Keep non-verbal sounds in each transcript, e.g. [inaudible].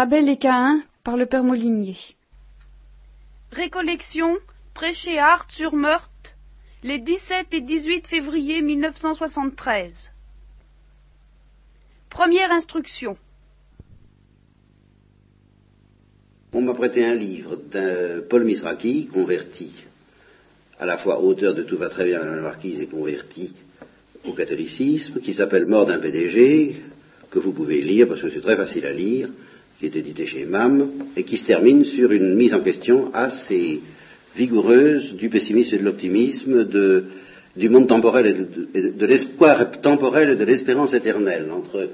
Abel et Caïn par le père Molinier. Récollection prêchée à Art-sur-Meurthe les 17 et 18 février 1973. Première instruction. On m'a prêté un livre d'un Paul Misraki, converti, à la fois auteur de Tout va très bien, Madame la Marquise, et converti au catholicisme, qui s'appelle Mort d'un PDG, que vous pouvez lire parce que c'est très facile à lire, qui est édité chez MAM, et qui se termine sur une mise en question assez vigoureuse du pessimisme et de l'optimisme, du monde temporel et de, l'espoir temporel et de l'espérance éternelle entre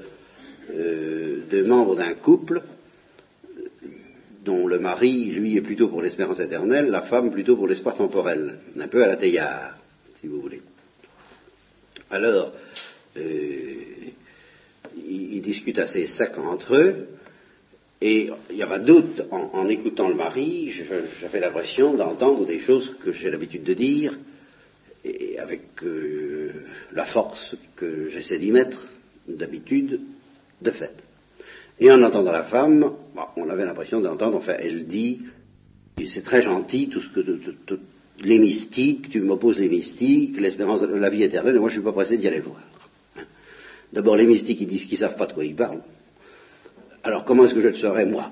euh, deux membres d'un couple dont le mari, lui, est plutôt pour l'espérance éternelle, la femme plutôt pour l'espoir temporel, un peu à la théiard, si vous voulez. Alors, euh, ils, discutent assez sec entre eux, et il y a pas doute, en, écoutant le mari, j'avais l'impression d'entendre des choses que j'ai l'habitude de dire, et avec euh, la force que j'essaie d'y mettre, d'habitude, de fait. Et en entendant la femme, on avait l'impression d'entendre, enfin, elle dit, c'est très gentil, tout ce que, les mystiques, tu m'opposes les mystiques, l'espérance de la vie éternelle, et moi je ne suis pas pressé d'y aller voir. D'abord, les mystiques, ils disent qu'ils ne savent pas de quoi ils parlent. Alors, comment est-ce que je le saurais, moi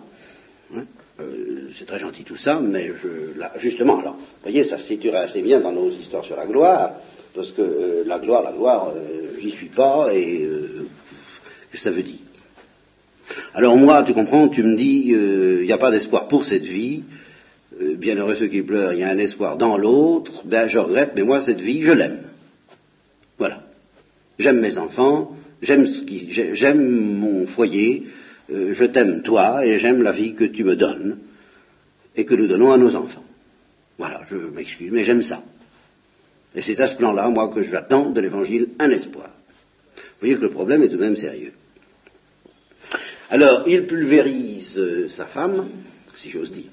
hein euh, C'est très gentil tout ça, mais je, là, justement, alors, vous voyez, ça se situerait assez bien dans nos histoires sur la gloire, parce que euh, la gloire, la gloire, euh, j'y suis pas, et qu'est-ce que ça veut dire Alors moi, tu comprends, tu me dis, il n'y a pas d'espoir pour cette vie, bienheureux ceux qui pleurent, il y a un espoir dans l'autre, ben je regrette, mais moi, cette vie, je l'aime. Voilà. J'aime mes enfants, j'aime mon foyer, euh, je t'aime toi et j'aime la vie que tu me donnes et que nous donnons à nos enfants. Voilà, je m'excuse, mais j'aime ça. Et c'est à ce plan-là, moi, que j'attends de l'Évangile un espoir. Vous voyez que le problème est tout de même sérieux. Alors, il pulvérise euh, sa femme, si j'ose dire,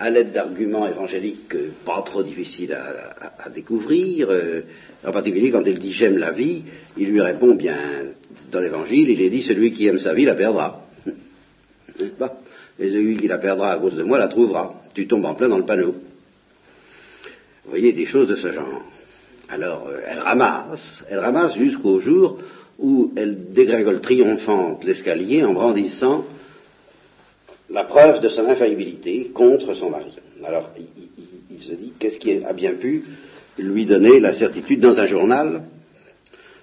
à l'aide d'arguments évangéliques euh, pas trop difficiles à, découvrir, euh, en particulier quand elle dit j'aime la vie, il lui répond bien dans l'évangile, il est dit celui qui aime sa vie la perdra. [laughs] Et celui qui la perdra à cause de moi la trouvera. Tu tombes en plein dans le panneau. Vous voyez des choses de ce genre. Alors euh, elle ramasse, elle ramasse jusqu'au jour où elle dégringole triomphante l'escalier en brandissant la preuve de son infaillibilité contre son mari. Alors, il, se dit, qu'est-ce qui a bien pu lui donner la certitude dans un journal,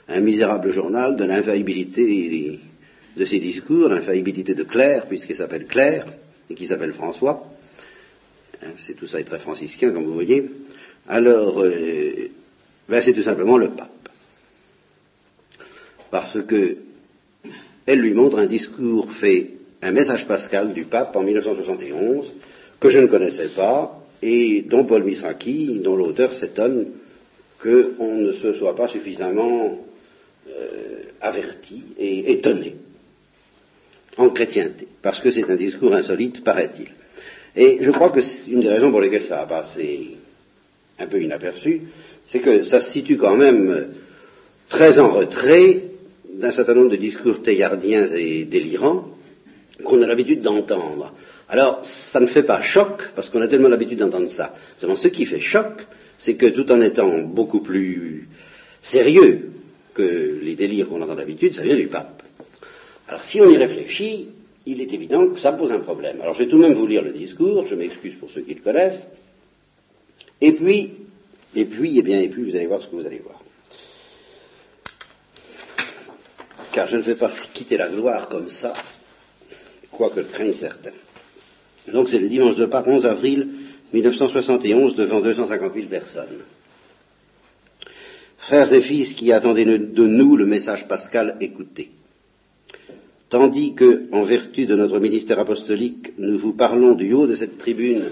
un misérable journal, de l'infaillibilité de ses discours, l'infaillibilité de Claire, puisqu'il s'appelle Claire, et qui s'appelle François. Hein, c'est tout ça est très franciscain, comme vous voyez. Alors, euh, ben, c'est tout simplement le pape. Parce que elle lui montre un discours fait un message pascal du pape en 1971 que je ne connaissais pas et dont Paul Misraki, dont l'auteur s'étonne qu'on ne se soit pas suffisamment euh, averti et étonné en chrétienté, parce que c'est un discours insolite, paraît-il. Et je crois que une des raisons pour lesquelles ça a passé un peu inaperçu, c'est que ça se situe quand même très en retrait d'un certain nombre de discours théardiens et délirants, qu'on a l'habitude d'entendre. Alors, ça ne fait pas choc, parce qu'on a tellement l'habitude d'entendre ça. Seulement, ce qui fait choc, c'est que tout en étant beaucoup plus sérieux que les délires qu'on entend d'habitude, ça vient du pape. Alors, si on y réfléchit, il est évident que ça pose un problème. Alors, je vais tout de même vous lire le discours, je m'excuse pour ceux qui le connaissent. Et puis, et puis, et bien, et puis, vous allez voir ce que vous allez voir. Car je ne vais pas quitter la gloire comme ça, quoique le craigne certains. Donc c'est le dimanche de Pâques, 11 avril 1971, devant 250 000 personnes. Frères et fils qui attendaient de nous le message pascal, écoutez. Tandis que, en vertu de notre ministère apostolique, nous vous parlons du haut de cette tribune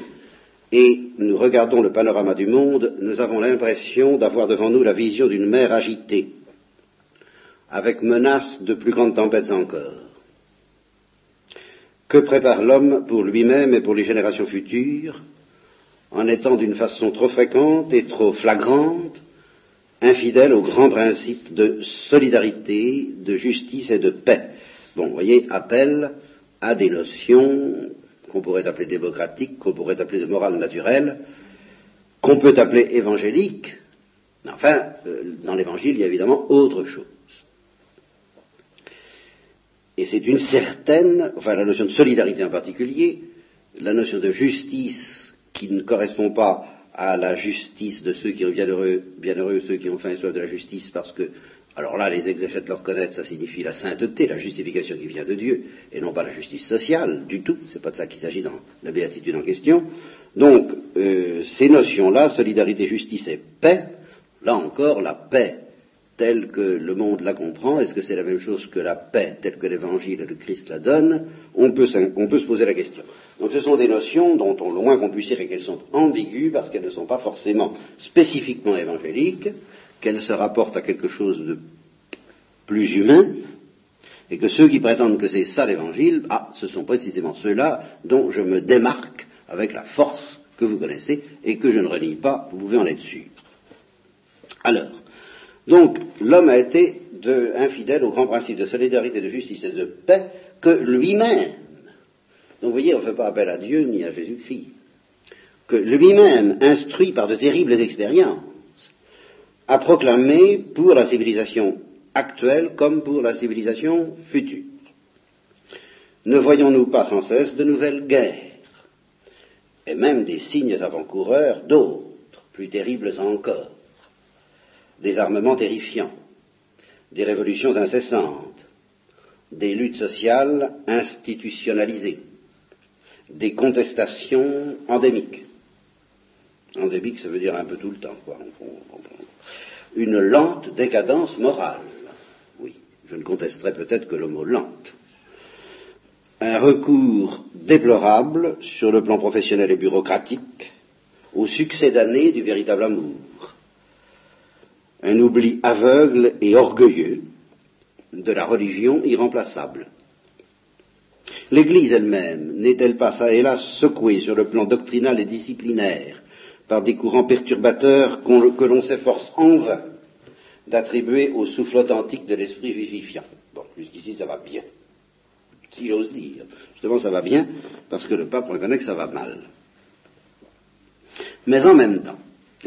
et nous regardons le panorama du monde, nous avons l'impression d'avoir devant nous la vision d'une mer agitée, avec menace de plus grandes tempêtes encore. Que prépare l'homme pour lui-même et pour les générations futures, en étant d'une façon trop fréquente et trop flagrante, infidèle aux grands principes de solidarité, de justice et de paix bon, vous voyez, appelle à des notions qu'on pourrait appeler démocratiques, qu'on pourrait appeler de morale naturelle, qu'on peut appeler évangéliques, mais enfin, euh, dans l'évangile, il y a évidemment autre chose. Et c'est une certaine, enfin la notion de solidarité en particulier, la notion de justice qui ne correspond pas à la justice de ceux qui ont bienheureux, bienheureux ceux qui ont faim et soif de la justice, parce que, alors là, les exégètes le reconnaissent, ça signifie la sainteté, la justification qui vient de Dieu, et non pas la justice sociale du tout, c'est pas de ça qu'il s'agit dans la béatitude en question. Donc, euh, ces notions-là, solidarité, justice et paix, là encore, la paix telle que le monde la comprend, est-ce que c'est la même chose que la paix telle que l'Évangile et le Christ la donnent? On peut, se poser la question. Donc ce sont des notions dont on, le moins qu'on puisse dire qu'elles sont ambiguës parce qu'elles ne sont pas forcément spécifiquement évangéliques, qu'elles se rapportent à quelque chose de plus humain, et que ceux qui prétendent que c'est ça l'Évangile, ah, ce sont précisément ceux-là dont je me démarque avec la force que vous connaissez et que je ne renie pas, vous pouvez en être sûr. Alors, donc, l'homme a été de, infidèle au grand principe de solidarité, de justice et de paix que lui-même. Donc, vous voyez, on ne fait pas appel à Dieu ni à Jésus-Christ. Que lui-même, instruit par de terribles expériences, a proclamé pour la civilisation actuelle comme pour la civilisation future. Ne voyons-nous pas sans cesse de nouvelles guerres, et même des signes avant-coureurs d'autres, plus terribles encore des armements terrifiants, des révolutions incessantes, des luttes sociales institutionnalisées, des contestations endémiques. Endémique, ça veut dire un peu tout le temps, quoi. Une lente décadence morale. Oui, je ne contesterai peut-être que le mot lente. Un recours déplorable sur le plan professionnel et bureaucratique au succès d'année du véritable amour un oubli aveugle et orgueilleux de la religion irremplaçable. L'Église elle-même n'est-elle pas, ça hélas, secouée sur le plan doctrinal et disciplinaire par des courants perturbateurs que l'on s'efforce en vain d'attribuer au souffle authentique de l'esprit vivifiant Bon, jusqu'ici ça va bien, si j'ose dire. Justement, ça va bien parce que le pape reconnaît que ça va mal. Mais en même temps,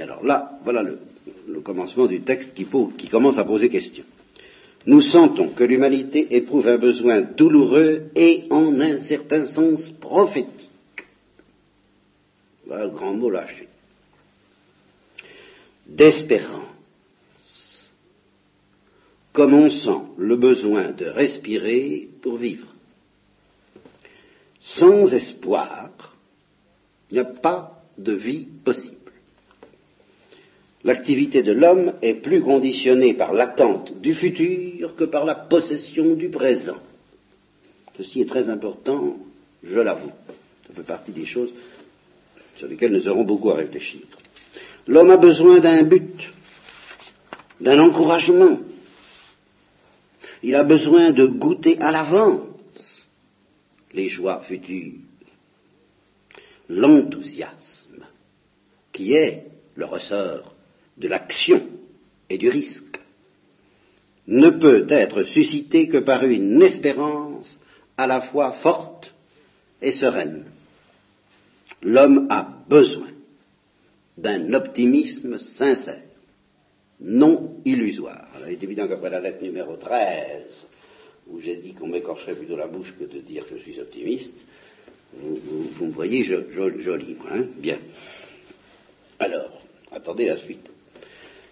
alors là, voilà le, le commencement du texte qui, commence à poser question. Nous sentons que l'humanité éprouve un besoin douloureux et en un certain sens prophétique. Voilà le grand mot lâché. D'espérance. Comme on sent le besoin de respirer pour vivre. Sans espoir, il n'y a pas de vie possible l'activité de l'homme est plus conditionnée par l'attente du futur que par la possession du présent. Ceci est très important, je l'avoue. Ça fait partie des choses sur lesquelles nous aurons beaucoup à réfléchir. L'homme a besoin d'un but, d'un encouragement. Il a besoin de goûter à l'avance les joies futures, l'enthousiasme qui est le ressort de l'action et du risque ne peut être suscité que par une espérance à la fois forte et sereine. L'homme a besoin d'un optimisme sincère, non illusoire. il est évident qu'après la lettre numéro 13, où j'ai dit qu'on m'écorcherait plutôt la bouche que de dire que je suis optimiste, vous, me voyez joli, moi, hein Bien. Alors, attendez la suite.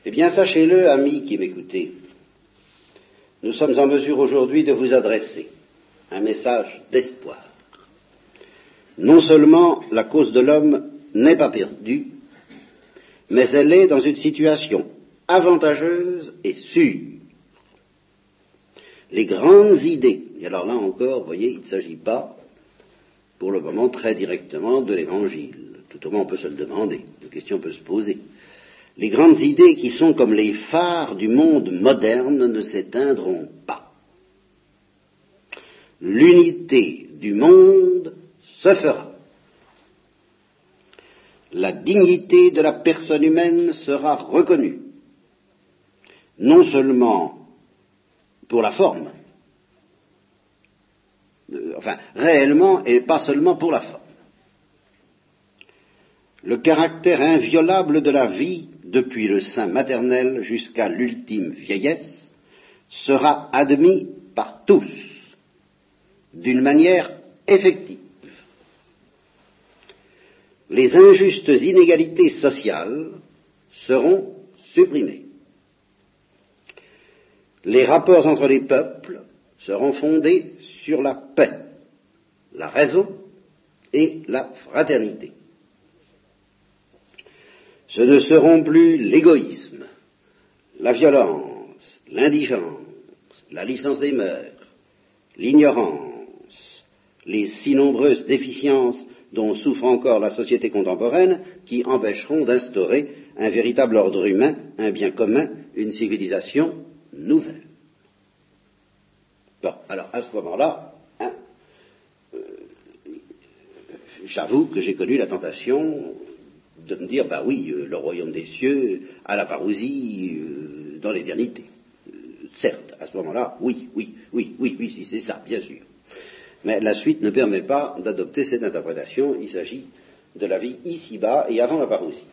Eh bien, sachez-le, amis qui m'écoutez, nous sommes en mesure aujourd'hui de vous adresser un message d'espoir. Non seulement la cause de l'homme n'est pas perdue, mais elle est dans une situation avantageuse et sûre. Les grandes idées, et alors là encore, vous voyez, il ne s'agit pas pour le moment très directement de l'évangile. Tout au moins on peut se le demander, la question peut se poser les grandes idées qui sont comme les phares du monde moderne ne s'éteindront pas. L'unité du monde se fera. La dignité de la personne humaine sera reconnue, non seulement pour la forme, euh, enfin réellement et pas seulement pour la forme. Le caractère inviolable de la vie, depuis le sein maternel jusqu'à l'ultime vieillesse, sera admis par tous d'une manière effective. Les injustes inégalités sociales seront supprimées. Les rapports entre les peuples seront fondés sur la paix, la raison et la fraternité. Ce ne seront plus l'égoïsme, la violence, l'indigence, la licence des mœurs, l'ignorance, les si nombreuses déficiences dont souffre encore la société contemporaine qui empêcheront d'instaurer un véritable ordre humain, un bien commun, une civilisation nouvelle. Bon, alors à ce moment-là, hein, euh, j'avoue que j'ai connu la tentation de me dire, bah oui, euh, le royaume des cieux, à la parousie, euh, dans l'éternité. certes, à ce moment-là, oui, oui, oui, oui, oui, si c'est ça, bien sûr. Mais la suite ne permet pas d'adopter cette interprétation. Il s'agit de la vie ici-bas et avant la parousie.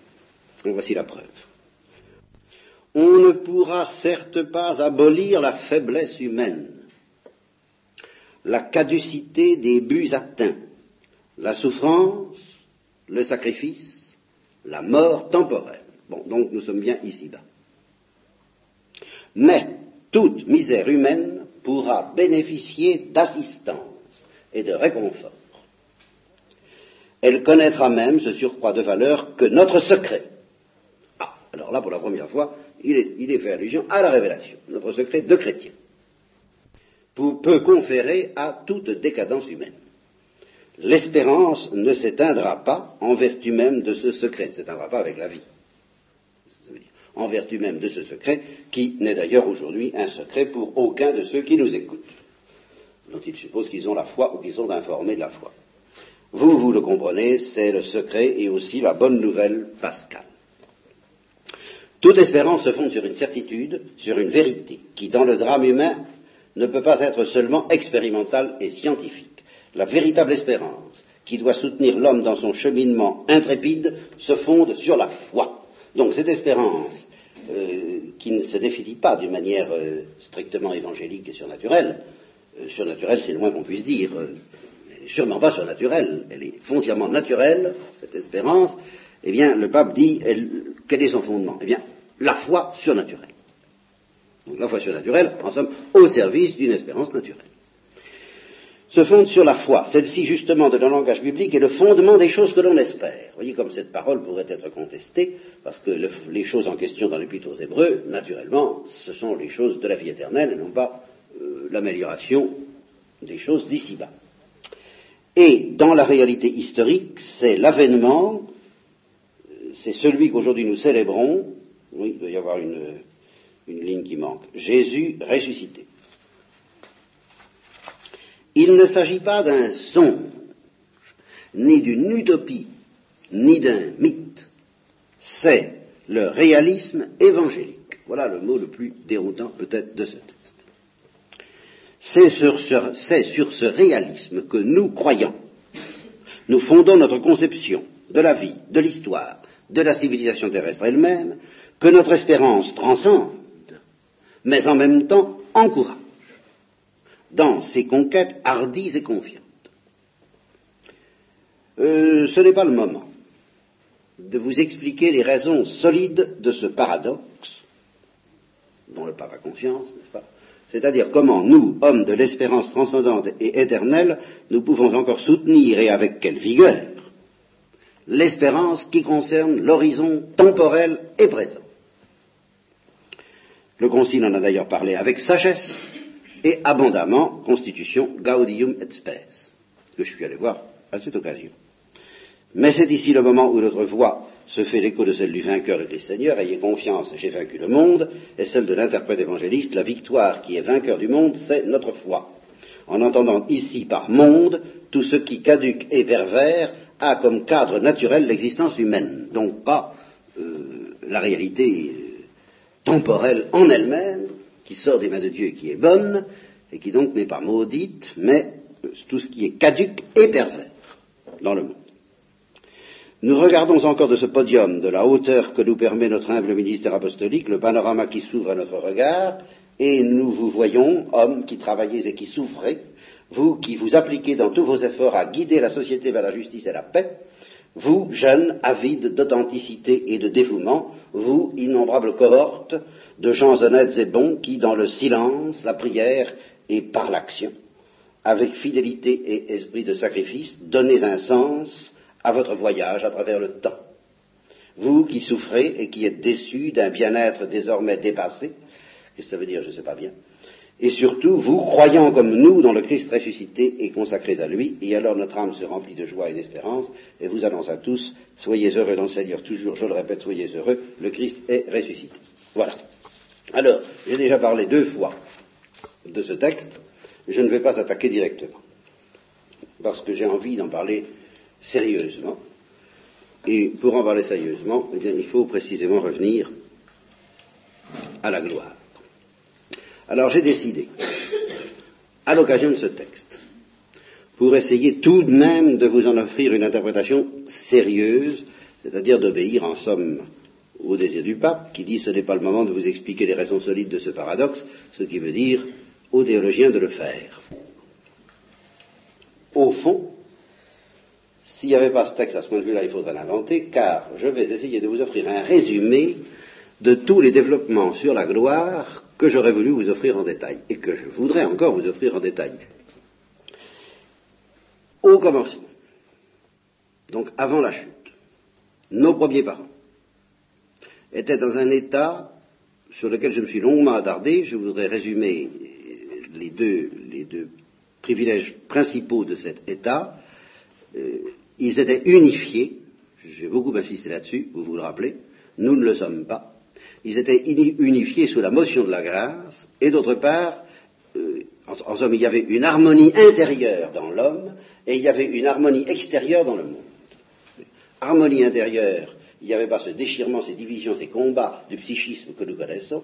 Voici la preuve. On ne pourra certes pas abolir la faiblesse humaine, la caducité des buts atteints, la souffrance, le sacrifice, la mort temporelle. Bon, donc nous sommes bien ici-bas. Mais toute misère humaine pourra bénéficier d'assistance et de réconfort. Elle connaîtra même ce surcroît de valeur que notre secret. Ah, alors là, pour la première fois, il est, fait allusion à la révélation, notre secret de chrétien, peut conférer à toute décadence humaine. L'espérance ne s'éteindra pas en vertu même de ce secret, ne s'éteindra pas avec la vie. En vertu même de ce secret, qui n'est d'ailleurs aujourd'hui un secret pour aucun de ceux qui nous écoutent dont ils supposent qu'ils ont la foi ou qu'ils sont informés de la foi. Vous, vous le comprenez, c'est le secret et aussi la bonne nouvelle pascale. Toute espérance se fonde sur une certitude, sur une vérité, qui dans le drame humain ne peut pas être seulement expérimentale et scientifique. La véritable espérance, qui doit soutenir l'homme dans son cheminement intrépide, se fonde sur la foi. Donc cette espérance, euh, qui ne se définit pas d'une manière euh, strictement évangélique et surnaturelle, euh, surnaturelle, c'est le moins qu'on puisse dire. Euh, sûrement pas surnaturelle. Elle est foncièrement naturelle, cette espérance. Eh bien, le pape dit, quel est son fondement? Eh bien, la foi surnaturelle. Donc la foi surnaturelle, en somme, au service d'une espérance naturelle. Se fonde sur la foi. Celle-ci, justement, de le langage biblique, est le fondement des choses que l'on espère. Vous voyez comme cette parole pourrait être contestée, parce que les choses en question dans l'Épître aux Hébreux, naturellement, ce sont les choses de la vie éternelle et non pas euh, l'amélioration des choses d'ici-bas. Et dans la réalité historique, c'est l'avènement, euh, c'est celui qu'aujourd'hui nous célébrons, oui, il doit y avoir une, une ligne qui manque, Jésus ressuscité. Il ne s'agit pas d'un songe, ni d'une utopie, ni d'un mythe, c'est le réalisme évangélique. Voilà le mot le plus déroutant peut-être de ce texte. C'est sur, ce, réalisme que nous croyons. Nous fondons notre conception de la vie, de l'histoire, de la civilisation terrestre elle-même, que notre espérance transcende, mais en même temps encourage dans ses conquêtes hardies et confiantes. Euh, ce n'est pas le moment de vous expliquer les raisons solides de ce paradoxe, dont le pape a conscience, n'est-ce pas? C'est-à-dire comment nous, hommes de l'espérance transcendante et éternelle, nous pouvons encore soutenir et avec quelle vigueur l'espérance qui concerne l'horizon temporel et présent. Le Concile en a d'ailleurs parlé avec sagesse et abondamment, constitution Gaudium et Spes, que je suis allé voir à cette occasion. Mais c'est ici le moment où notre voix se fait l'écho de celle du vainqueur de Christ Seigneur, ayez confiance, j'ai vaincu le monde, et celle de l'interprète évangéliste, la victoire qui est vainqueur du monde, c'est notre foi. En entendant ici par monde tout ce qui caduque et pervers a comme cadre naturel l'existence humaine, donc pas euh, la réalité euh, temporelle en elle-même, qui sort des mains de Dieu et qui est bonne, et qui donc n'est pas maudite, mais tout ce qui est caduque et pervers dans le monde. Nous regardons encore de ce podium, de la hauteur que nous permet notre humble ministère apostolique, le panorama qui s'ouvre à notre regard, et nous vous voyons, hommes qui travaillez et qui souffrez, vous qui vous appliquez dans tous vos efforts à guider la société vers la justice et la paix, vous, jeunes, avides d'authenticité et de dévouement, vous, innombrables cohortes de gens honnêtes et bons qui, dans le silence, la prière et par l'action, avec fidélité et esprit de sacrifice, donnez un sens à votre voyage à travers le temps. Vous qui souffrez et qui êtes déçus d'un bien-être désormais dépassé, qu'est-ce que ça veut dire, je ne sais pas bien, et surtout, vous, croyant comme nous dans le Christ ressuscité et consacrés à lui, et alors notre âme se remplit de joie et d'espérance, et vous annonce à tous, soyez heureux dans le Seigneur toujours, je le répète, soyez heureux, le Christ est ressuscité. Voilà. Alors, j'ai déjà parlé deux fois de ce texte, je ne vais pas attaquer directement, parce que j'ai envie d'en parler sérieusement, et pour en parler sérieusement, eh il faut précisément revenir à la gloire. Alors j'ai décidé, à l'occasion de ce texte, pour essayer tout de même de vous en offrir une interprétation sérieuse, c'est-à-dire d'obéir en somme au désir du pape, qui dit ce n'est pas le moment de vous expliquer les raisons solides de ce paradoxe, ce qui veut dire aux théologiens de le faire. Au fond, s'il n'y avait pas ce texte à ce point de vue-là, il faudrait l'inventer, car je vais essayer de vous offrir un résumé de tous les développements sur la gloire que j'aurais voulu vous offrir en détail, et que je voudrais encore vous offrir en détail. Au commencement, donc avant la chute, nos premiers parents étaient dans un état sur lequel je me suis longuement attardé. Je voudrais résumer les deux, privilèges principaux de cet état. Euh, ils étaient unifiés, j'ai beaucoup insisté là-dessus, vous vous le rappelez, nous ne le sommes pas ils étaient unifiés sous la motion de la grâce, et d'autre part, euh, en, somme, il y avait une harmonie intérieure dans l'homme, et il y avait une harmonie extérieure dans le monde. Harmonie intérieure, il n'y avait pas ce déchirement, ces divisions, ces combats du psychisme que nous connaissons,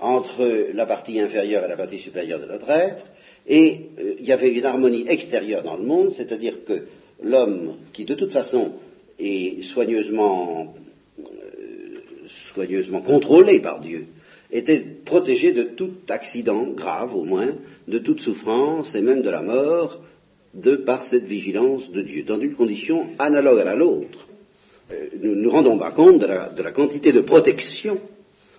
entre la partie inférieure et la partie supérieure de notre être, et euh, il y avait une harmonie extérieure dans le monde, c'est-à-dire que l'homme, qui de toute façon est soigneusement soigneusement contrôlé par Dieu, était protégé de tout accident grave au moins, de toute souffrance et même de la mort, de par cette vigilance de Dieu, dans une condition analogue à la. Euh, nous ne nous rendons pas compte de la quantité de protection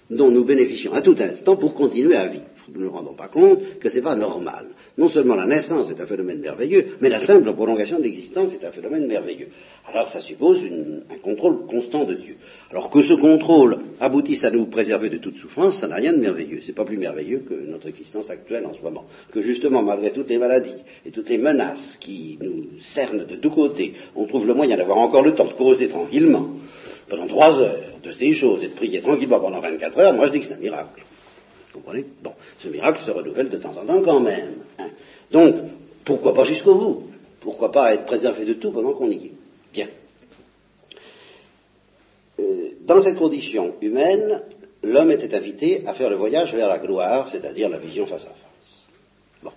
dont nous bénéficions à tout instant pour continuer à vivre. Nous ne nous rendons pas compte que ce n'est pas normal. Non seulement la naissance est un phénomène merveilleux, mais la simple prolongation de l'existence est un phénomène merveilleux. Alors ça suppose un contrôle constant de Dieu. Alors que ce contrôle aboutisse à nous préserver de toute souffrance, ça n'a rien de merveilleux. C'est pas plus merveilleux que notre existence actuelle en ce moment. Que justement, malgré toutes les maladies et toutes les menaces qui nous cernent de tous côtés, on trouve le moyen d'avoir encore le temps de causer tranquillement pendant trois heures de ces choses et de prier tranquillement pendant 24 heures, moi je dis que c'est un miracle. Comprenez? Bon, ce miracle se renouvelle de temps en temps quand même. Hein. Donc, pourquoi pas jusqu'au bout? Pourquoi pas être préservé de tout pendant qu'on y est? Bien. Euh, dans cette condition humaine, l'homme était invité à faire le voyage vers la gloire, c'est-à-dire la vision face à face. Bon.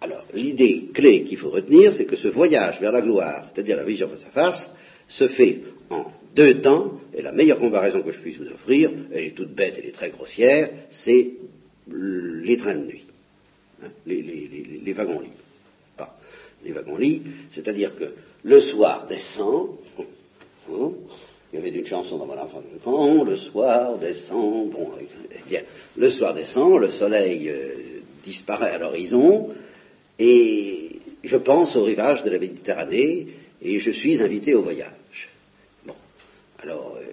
Alors, l'idée clé qu'il faut retenir, c'est que ce voyage vers la gloire, c'est-à-dire la vision face à face, se fait en deux temps, et la meilleure comparaison que je puisse vous offrir, elle est toute bête, elle est très grossière, c'est les trains de nuit, hein, les, wagons-lits. les wagons-lits, c'est-à-dire que le soir descend, hein, [laughs] il y avait une chanson dans mon enfance, quand le soir descend, bon, eh bien, le soir descend, le soleil euh, disparaît à l'horizon, et je pense au rivage de la Méditerranée, et je suis invité au voyage. Alors, euh,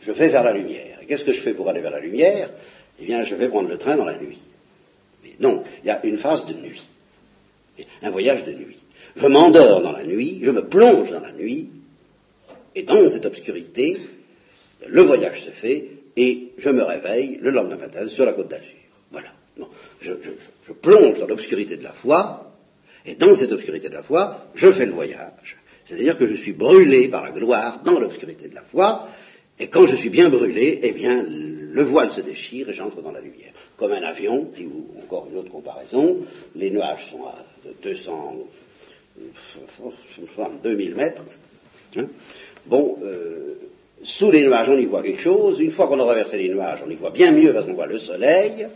je vais vers la lumière. Qu'est-ce que je fais pour aller vers la lumière? Eh bien, je vais prendre le train dans la nuit. Donc, il y a une phase de nuit, un voyage de nuit. Je m'endors dans la nuit, je me plonge dans la nuit, et dans cette obscurité, le voyage se fait, et je me réveille le lendemain matin sur la côte d'Azur. Voilà. je plonge dans l'obscurité de la foi, et dans cette obscurité de la foi, je fais le voyage. C'est-à-dire que je suis brûlé par la gloire dans l'obscurité de la foi, Et quand je suis bien brûlé, eh bien, le voile se déchire et j'entre dans la lumière. Comme un avion, vous, encore une autre comparaison, les nuages sont à 200, 2000 mètres. Hein. bon, euh, sous les nuages, on y voit quelque chose. Une fois qu'on a traversé les nuages, on y voit bien mieux parce qu'on voit le soleil.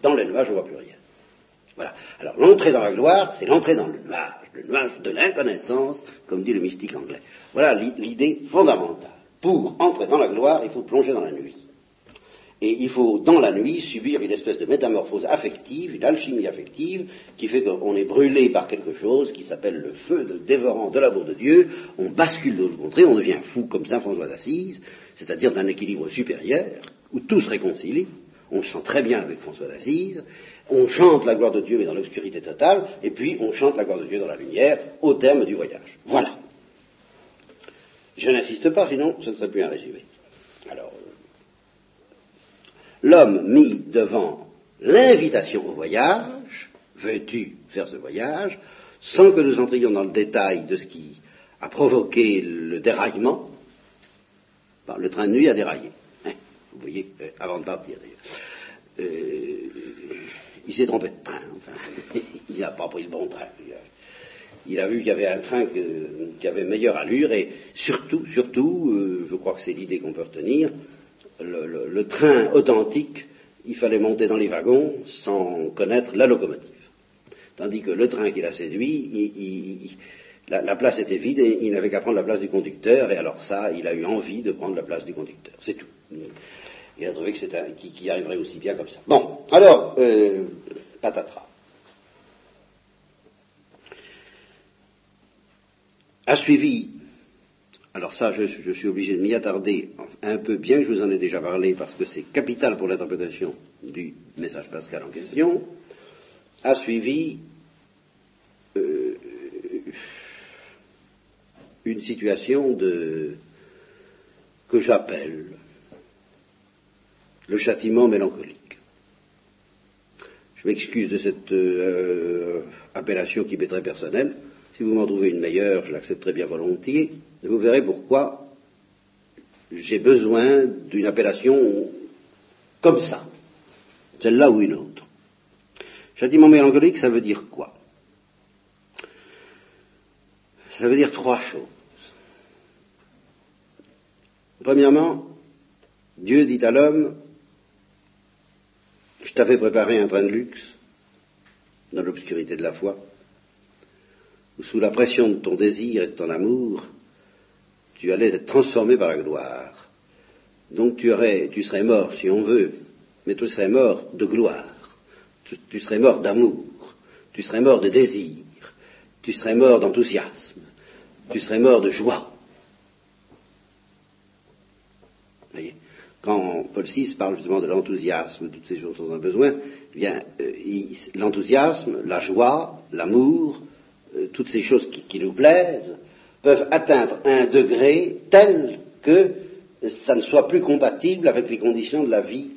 Dans les nuages, on ne voit plus rien. Voilà. Alors, l'entrée dans la gloire, c'est l'entrée dans le nuage, le nuage de l'inconnaissance, comme dit le mystique anglais. Voilà l'idée fondamentale. Pour entrer dans la gloire, il faut plonger dans la nuit. Et il faut, dans la nuit, subir une espèce de métamorphose affective, une alchimie affective, qui fait qu'on est brûlé par quelque chose qui s'appelle le feu dévorant de l'amour de Dieu, on bascule de l'autre côté, on devient fou comme Saint François d'Assise, c'est-à-dire d'un équilibre supérieur, où tout se réconcilie, on sent très bien avec François d'Assise, on chante la gloire de Dieu mais dans l'obscurité totale, et puis on chante la gloire de Dieu dans la lumière au terme du voyage. Voilà. Je n'insiste pas, sinon ce ne serait plus un résumé. Alors, l'homme mis devant l'invitation au voyage, veux-tu faire ce voyage, sans que nous entrions dans le détail de ce qui a provoqué le déraillement, le train de nuit a déraillé. Vous voyez, euh, avant de partir d'ailleurs. Euh, il s'est trompé de train, enfin, [laughs] il n'a pas pris le bon train. Il a, vu qu'il y avait un train qui avait meilleure allure et surtout, surtout, euh, je crois que c'est l'idée qu'on peut retenir, le, train authentique, il fallait monter dans les wagons sans connaître la locomotive. Tandis que le train qui l'a séduit, la, place était vide et il n'avait qu'à prendre la place du conducteur, et alors ça, il a eu envie de prendre la place du conducteur. C'est tout. Il a trouvé que c'était qui, arriverait aussi bien comme ça. Bon, alors, euh, patatras. A suivi alors ça, je, suis obligé de m'y attarder un peu, bien que je vous en ai déjà parlé, parce que c'est capital pour l'interprétation du message pascal en question, a suivi euh, une situation que j'appelle le châtiment mélancolique. Je m'excuse de cette euh, appellation qui m'est très personnelle. Si vous m'en trouvez une meilleure, je l'accepterai bien volontiers. Vous verrez pourquoi j'ai besoin d'une appellation comme ça, celle-là ou une autre. Châtiment mélancolique, ça veut dire quoi? Ça veut dire trois choses. Premièrement, Dieu dit à l'homme, je t'avais préparé un train de luxe dans l'obscurité de la foi, où sous la pression de ton désir et de ton amour, tu allais être transformé par la gloire. Donc tu, serais mort, si on veut, mais tu serais mort de gloire, tu, serais mort d'amour, tu serais mort de désir, tu serais mort d'enthousiasme, tu serais mort de joie. Voyez quand Paul VI parle justement de l'enthousiasme, toutes ces choses dont on a besoin, eh bien, euh, l'enthousiasme, la joie, l'amour, euh, toutes ces choses qui, nous plaisent, peuvent atteindre un degré tel que ça ne soit plus compatible avec les conditions de la vie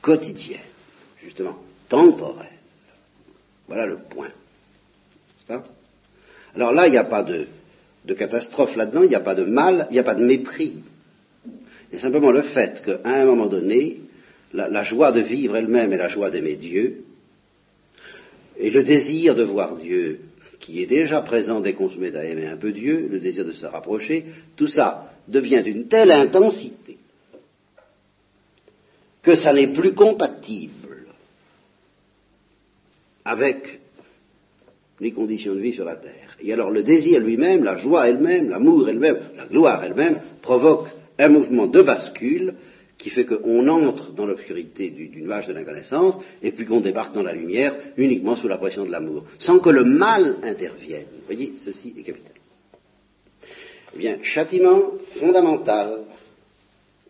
quotidienne, justement, temporelle. Voilà le point. Pas? Alors là, il n'y a pas de, catastrophe là-dedans, il n'y a pas de mal, il n'y a pas de mépris. A simplement le fait qu'à un moment donné, la, la joie de vivre elle-même est la joie d'aimer Dieu, et le désir de voir Dieu qui est déjà présent dès qu'on se met à aimer un peu Dieu, le désir de se rapprocher, tout ça devient d'une telle intensité que ça n'est plus compatible avec les conditions de vie sur la terre. Et alors le désir lui-même, la joie elle-même, l'amour elle-même, la gloire elle-même, provoque un mouvement de bascule qui fait qu'on entre dans l'obscurité du, nuage de l'inconnaissance et puis qu'on débarque dans la lumière uniquement sous la pression de l'amour, sans que le mal intervienne. Vous voyez, ceci est capital. Eh bien, châtiment fondamental,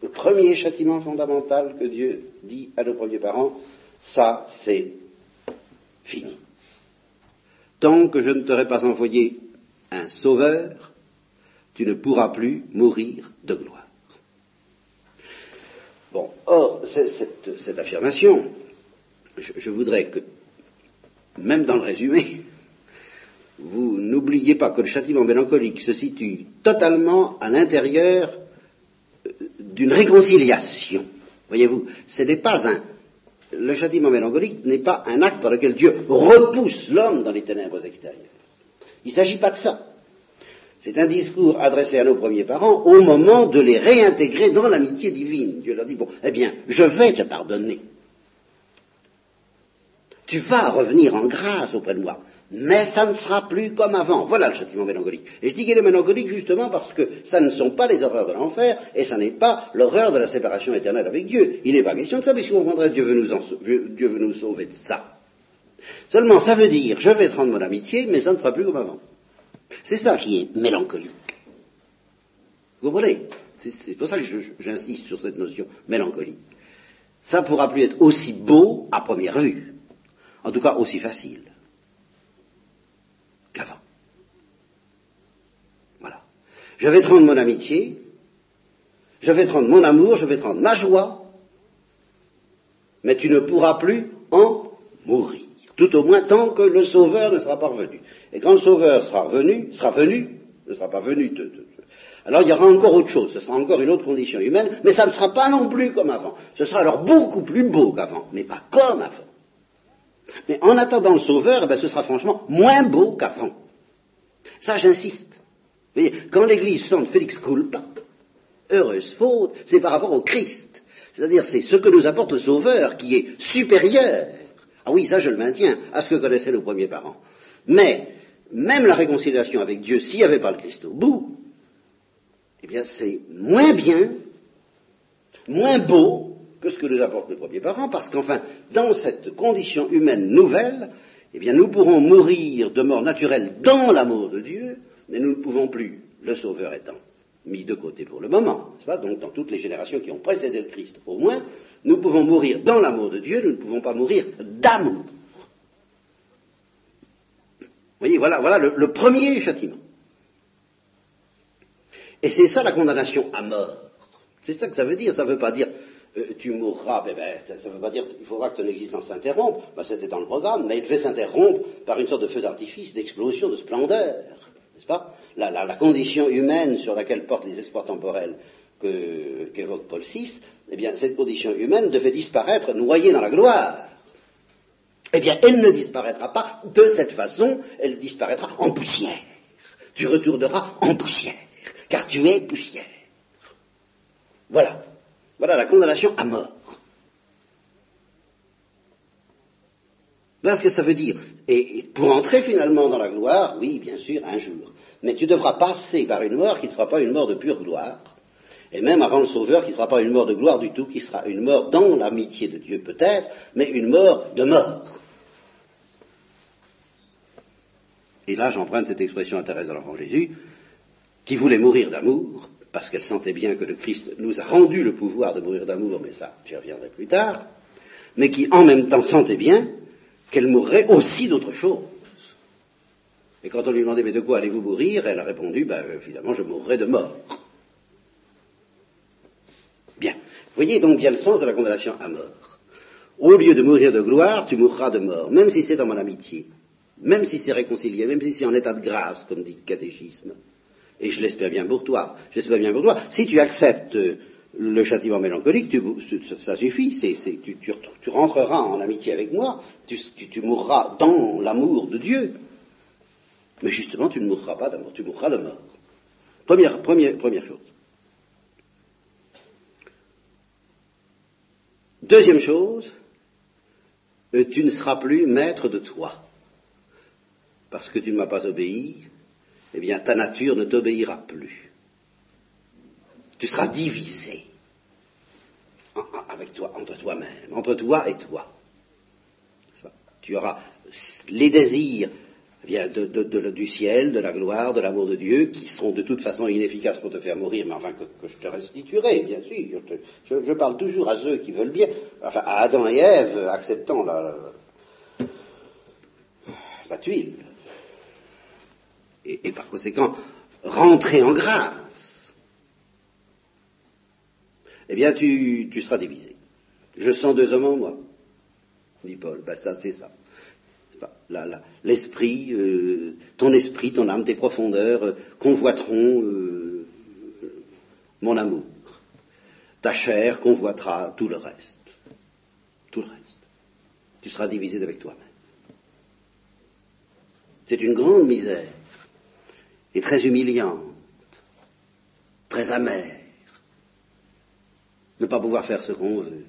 le premier châtiment fondamental que Dieu dit à nos premiers parents, ça c'est fini. Tant que je ne t'aurai pas envoyé un sauveur, tu ne pourras plus mourir de gloire. Bon, or, cette, affirmation, je, voudrais que, même dans le résumé, vous n'oubliez pas que le châtiment mélancolique se situe totalement à l'intérieur euh, d'une réconciliation. Voyez-vous, ce n'est pas un. Le châtiment mélancolique n'est pas un acte par lequel Dieu repousse l'homme dans les ténèbres extérieures. Il ne s'agit pas de ça. C'est un discours adressé à nos premiers parents au moment de les réintégrer dans l'amitié divine. Dieu leur dit, bon, eh bien, je vais te pardonner. Tu vas revenir en grâce auprès de moi mais ça ne sera plus comme avant. Voilà le châtiment mélancolique. Et je dis qu'il est mélancolique justement parce que ça ne sont pas les horreurs de l'enfer et ça n'est pas l'horreur de la séparation éternelle avec Dieu. Il n'est pas question de ça, vous comprendrez, Dieu veut, nous Dieu veut nous sauver de ça. Seulement, ça veut dire, je vais te rendre mon amitié, mais ça ne sera plus comme avant. C'est ça qui est mélancolique. Vous comprenez? C'est pour ça que j'insiste sur cette notion mélancolique. Ça ne pourra plus être aussi beau à première vue. En tout cas, aussi facile qu'avant. Voilà. Je vais te rendre mon amitié, je vais te rendre mon amour, je vais te rendre ma joie, mais tu ne pourras plus en mourir. Tout au moins tant que le Sauveur ne sera pas revenu. Et quand le Sauveur sera revenu, sera venu, ne sera pas venu, alors il y aura encore autre chose, ce sera encore une autre condition humaine, mais ça ne sera pas non plus comme avant. Ce sera alors beaucoup plus beau qu'avant, mais pas comme avant. Mais en attendant le Sauveur, eh ben, ce sera franchement moins beau qu'avant. Ça, j'insiste. Quand l'Église chante Félix culpa, heureuse faute, c'est par rapport au Christ. C'est-à-dire, c'est ce que nous apporte le Sauveur qui est supérieur. Ah oui, ça, je le maintiens, à ce que connaissaient nos premiers parents. Mais, même la réconciliation avec Dieu, s'il n'y avait pas le Christ au bout, eh bien, c'est moins bien, moins beau que ce que nous apportent nos premiers parents, parce qu'enfin, dans cette condition humaine nouvelle, eh bien, nous pourrons mourir de mort naturelle dans l'amour de Dieu, mais nous ne pouvons plus, le Sauveur étant mis de côté pour le moment, n'est-ce pas? Donc, dans toutes les générations qui ont précédé le Christ, au moins, nous pouvons mourir dans l'amour de Dieu, nous ne pouvons pas mourir d'amour. Vous voyez, voilà, voilà le, premier châtiment. Et c'est ça la condamnation à mort. C'est ça que ça veut dire. Ça ne veut pas dire euh, tu mourras, ben, ben, ça ne veut pas dire qu'il faudra que ton existence s'interrompe, ben, c'était dans le programme, mais il devait s'interrompre par une sorte de feu d'artifice, d'explosion, de splendeur, n'est-ce pas? La, condition humaine sur laquelle portent les espoirs temporels qu'évoque Paul VI, eh bien, cette condition humaine devait disparaître noyée dans la gloire. Eh bien, elle ne disparaîtra pas de cette façon, elle disparaîtra en poussière. Tu retourneras en poussière, car tu es poussière. Voilà. Voilà la condamnation à mort. Voilà ce que ça veut dire. Et pour entrer finalement dans la gloire, oui, bien sûr, un jour. Mais tu devras passer par une mort qui ne sera pas une mort de pure gloire. Et même avant le Sauveur, qui ne sera pas une mort de gloire du tout, qui sera une mort dans l'amitié de Dieu peut-être, mais une mort de mort. Et là, j'emprunte cette expression à Thérèse de l'Enfant Jésus, qui voulait mourir d'amour, parce qu'elle sentait bien que le Christ nous a rendu le pouvoir de mourir d'amour, mais ça, j'y reviendrai plus tard, mais qui en même temps sentait bien qu'elle mourrait aussi d'autre chose. Et quand on lui demandait, mais de quoi allez-vous mourir Elle a répondu, ben, évidemment, je mourrai de mort. Bien. Voyez donc bien le sens de la condamnation à mort. Au lieu de mourir de gloire, tu mourras de mort, même si c'est dans mon amitié, même si c'est réconcilié, même si c'est en état de grâce, comme dit le catéchisme. Et je l'espère bien pour toi. J'espère bien pour toi. Si tu acceptes euh, le châtiment mélancolique, ça suffit. tu, rentreras en amitié avec moi. Tu, mourras dans l'amour de Dieu. Mais justement, tu ne mourras pas d'amour. Tu mourras de mort. Première, chose. Deuxième chose, euh, tu ne seras plus maître de toi. Parce que tu ne m'as pas obéi, eh bien ta nature ne t'obéira plus. Tu seras divisé avec toi, entre toi-même, entre toi et toi. Tu auras les désirs eh bien, du ciel, de la gloire, de l'amour de Dieu, qui seront de toute façon inefficaces pour te faire mourir, mais enfin que, je te restituerai, bien sûr. Je, parle toujours à ceux qui veulent bien, enfin à Adam et Ève, acceptant la, la tuile et, par conséquent rentrer en grâce, eh bien tu, seras divisé. Je sens deux hommes en moi, dit Paul. Ben ça, c'est ça. L'esprit, euh, ton esprit, ton âme, tes profondeurs euh, convoiteront euh, mon amour. ta chair convoitera tout le reste. Tout le reste. Tu seras divisé avec toi-même. C'est une grande misère et très humiliante, très amère, ne pas pouvoir faire ce qu'on veut.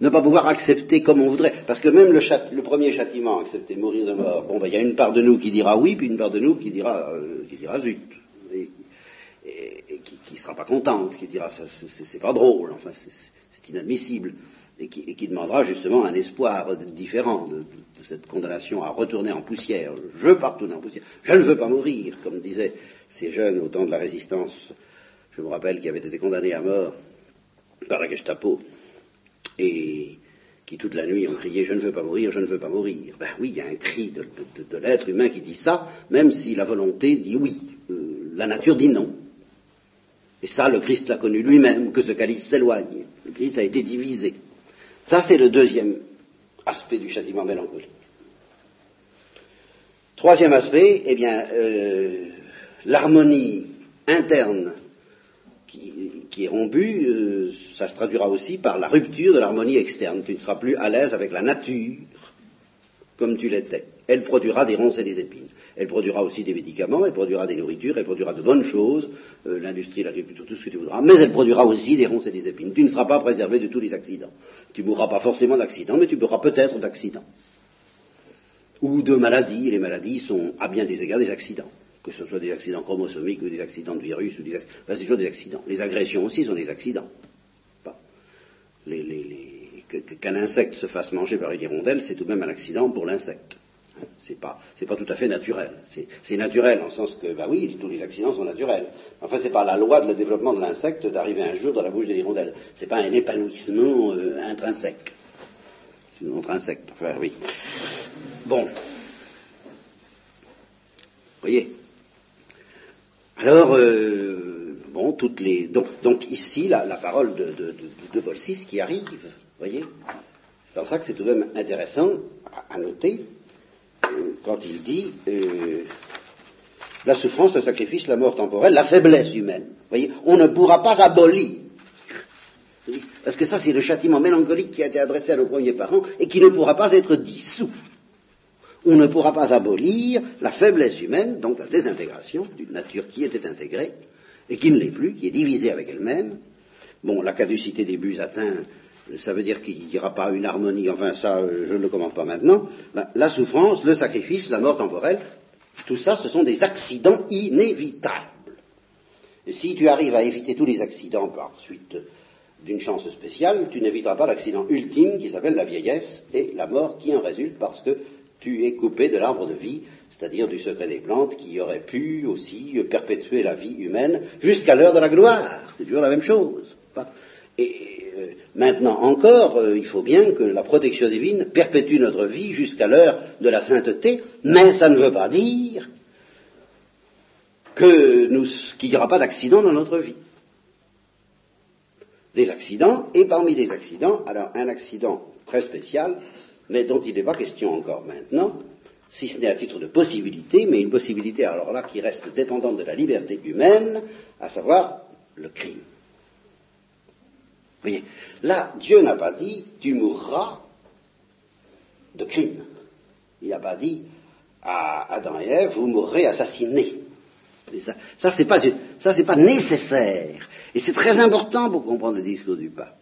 Ne pas pouvoir accepter comme on voudrait. Parce que même le, premier châtiment, accepter mourir de mort, bon, ben, il y a une part de nous qui dira oui, puis une part de nous qui dira, euh, qui dira zut. Et, qui ne sera pas contente, qui dira c'est pas drôle, enfin c'est inadmissible et qui, demandera justement un espoir différent de, cette condamnation à retourner en poussière. Je veux pas retourner en poussière. Je ne veux pas mourir, comme disaient ces jeunes au temps de la résistance. Je me rappelle qui avaient été condamnés à mort par la Gestapo et qui toute la nuit ont crié Je ne veux pas mourir, je ne veux pas mourir. Ben oui, il y a un cri de, l'être humain qui dit ça, même si la volonté dit oui. Euh, la nature dit non. Et ça, le Christ l'a connu lui-même, que ce calice s'éloigne. Le Christ a été divisé. Ça, c'est le deuxième aspect du châtiment mélancolique. Troisième aspect, eh bien, euh, l'harmonie interne qui, est rompue, euh, ça se traduira aussi par la rupture de l'harmonie externe. Tu ne seras plus à l'aise avec la nature comme tu l'étais. Elle produira des ronces et des épines. Elle produira aussi des médicaments, elle produira des nourritures, elle produira de bonnes choses, euh, l'industrie, l'agriculture, tout ce que tu voudras, mais elle produira aussi des ronces et des épines. Tu ne seras pas préservé de tous les accidents. Tu mourras pas forcément d'accidents, mais tu mourras peut-être d'accidents. Ou de maladies, les maladies sont à bien des égards des accidents. Que ce soit des accidents chromosomiques ou des accidents de virus, ou des accidents, c'est toujours des accidents. Les agressions aussi sont des accidents. qu'un insecte se fasse manger par une hirondelle, c'est tout de même un accident pour l'insecte. C'est pas, pas tout à fait naturel. C'est naturel en sens que, bah oui, tous les accidents sont naturels. Enfin, c'est pas la loi de le développement de l'insecte d'arriver un jour dans la bouche de l'hirondelle. C'est pas un épanouissement euh, intrinsèque. C'est un intrinsèque. Enfin, oui. Bon. Vous voyez? Alors, euh, bon, toutes les. Donc, ici, la, parole de, de, qui arrive. Vous voyez. C'est en ça que c'est tout de même intéressant à noter quand il dit euh, la souffrance, le sacrifice, la mort temporelle, la faiblesse humaine. voyez, on ne pourra pas abolir. Parce que ça, c'est le châtiment mélancolique qui a été adressé à nos premiers parents et qui ne pourra pas être dissous. On ne pourra pas abolir la faiblesse humaine, donc la désintégration d'une nature qui était intégrée et qui ne l'est plus, qui est divisée avec elle-même. Bon, la caducité des buts atteint ça veut dire qu'il n'y aura pas une harmonie, enfin ça, je ne le commande pas maintenant, ben, la souffrance, le sacrifice, la mort temporelle, tout ça, ce sont des accidents inévitables. Si tu arrives à éviter tous les accidents par suite d'une chance spéciale, tu n'éviteras pas l'accident ultime qui s'appelle la vieillesse et la mort qui en résulte parce que tu es coupé de l'arbre de vie, c'est-à-dire du secret des plantes qui aurait pu aussi perpétuer la vie humaine jusqu'à l'heure de la gloire. C'est toujours la même chose. Et euh, maintenant encore, euh, il faut bien que la protection divine perpétue notre vie jusqu'à l'heure de la sainteté, mais ça ne veut pas dire qu'il n'y aura pas d'accident dans notre vie. Des accidents, et parmi les accidents, alors un accident très spécial, mais dont il n'est pas question encore maintenant, si ce n'est à titre de possibilité, mais une possibilité alors là qui reste dépendante de la liberté humaine, à savoir le crime voyez, là, Dieu n'a pas dit tu mourras de crime. Il n'a pas dit à Adam et Ève vous mourrez assassinés. ça, ça ça c'est pas nécessaire. Et c'est très important pour comprendre le discours du pape.